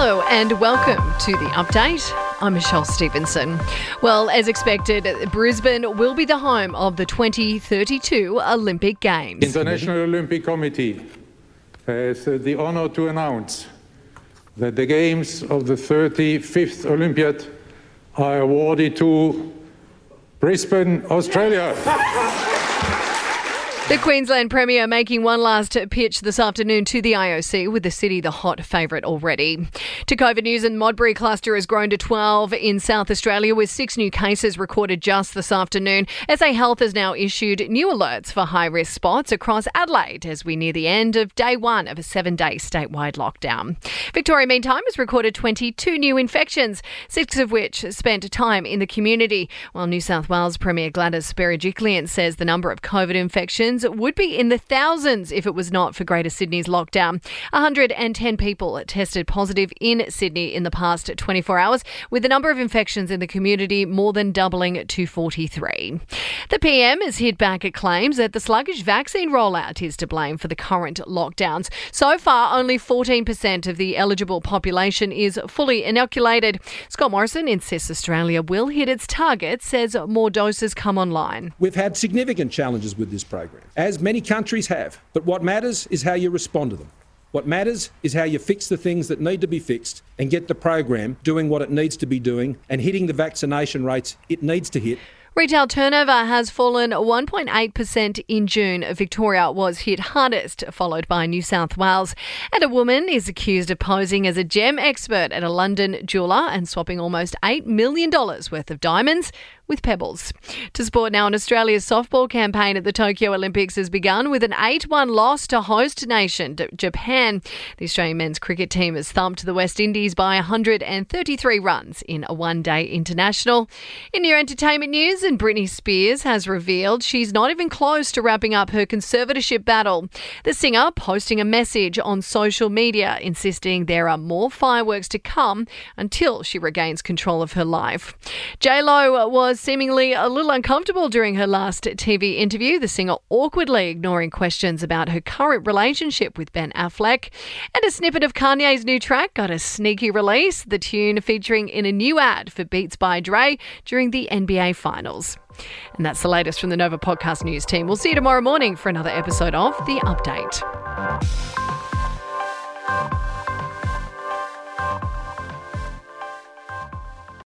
Hello and welcome to the update. I'm Michelle Stevenson. Well, as expected, Brisbane will be the home of the 2032 Olympic Games. International Olympic Committee has the honor to announce that the Games of the 35th Olympiad are awarded to Brisbane, Australia. The Queensland Premier making one last pitch this afternoon to the IOC, with the city the hot favourite already. To COVID news, and Modbury cluster has grown to 12 in South Australia, with six new cases recorded just this afternoon. SA Health has now issued new alerts for high risk spots across Adelaide as we near the end of day one of a seven day statewide lockdown. Victoria, meantime, has recorded 22 new infections, six of which spent time in the community, while New South Wales Premier Gladys Berejiklian says the number of COVID infections would be in the thousands if it was not for Greater Sydney's lockdown. 110 people tested positive in Sydney in the past 24 hours, with the number of infections in the community more than doubling to 43. The PM has hit back at claims that the sluggish vaccine rollout is to blame for the current lockdowns. So far, only 14% of the eligible population is fully inoculated. Scott Morrison insists Australia will hit its target, says more doses come online. We've had significant challenges with this program as many countries have. But what matters is how you respond to them. What matters is how you fix the things that need to be fixed and get the program doing what it needs to be doing and hitting the vaccination rates it needs to hit. Retail turnover has fallen 1.8% in June. Victoria was hit hardest, followed by New South Wales. And a woman is accused of posing as a gem expert at a London jeweller and swapping almost $8 million worth of diamonds with pebbles. To sport now, an Australia's softball campaign at the Tokyo Olympics has begun with an 8 1 loss to host nation Japan. The Australian men's cricket team has thumped the West Indies by 133 runs in a one day international. In your entertainment news, Britney Spears has revealed she's not even close to wrapping up her conservatorship battle. The singer posting a message on social media insisting there are more fireworks to come until she regains control of her life. J-Lo was seemingly a little uncomfortable during her last TV interview, the singer awkwardly ignoring questions about her current relationship with Ben Affleck. And a snippet of Kanye's new track got a sneaky release, the tune featuring in a new ad for Beats by Dre during the NBA Finals. And that's the latest from the Nova Podcast News team. We'll see you tomorrow morning for another episode of The Update.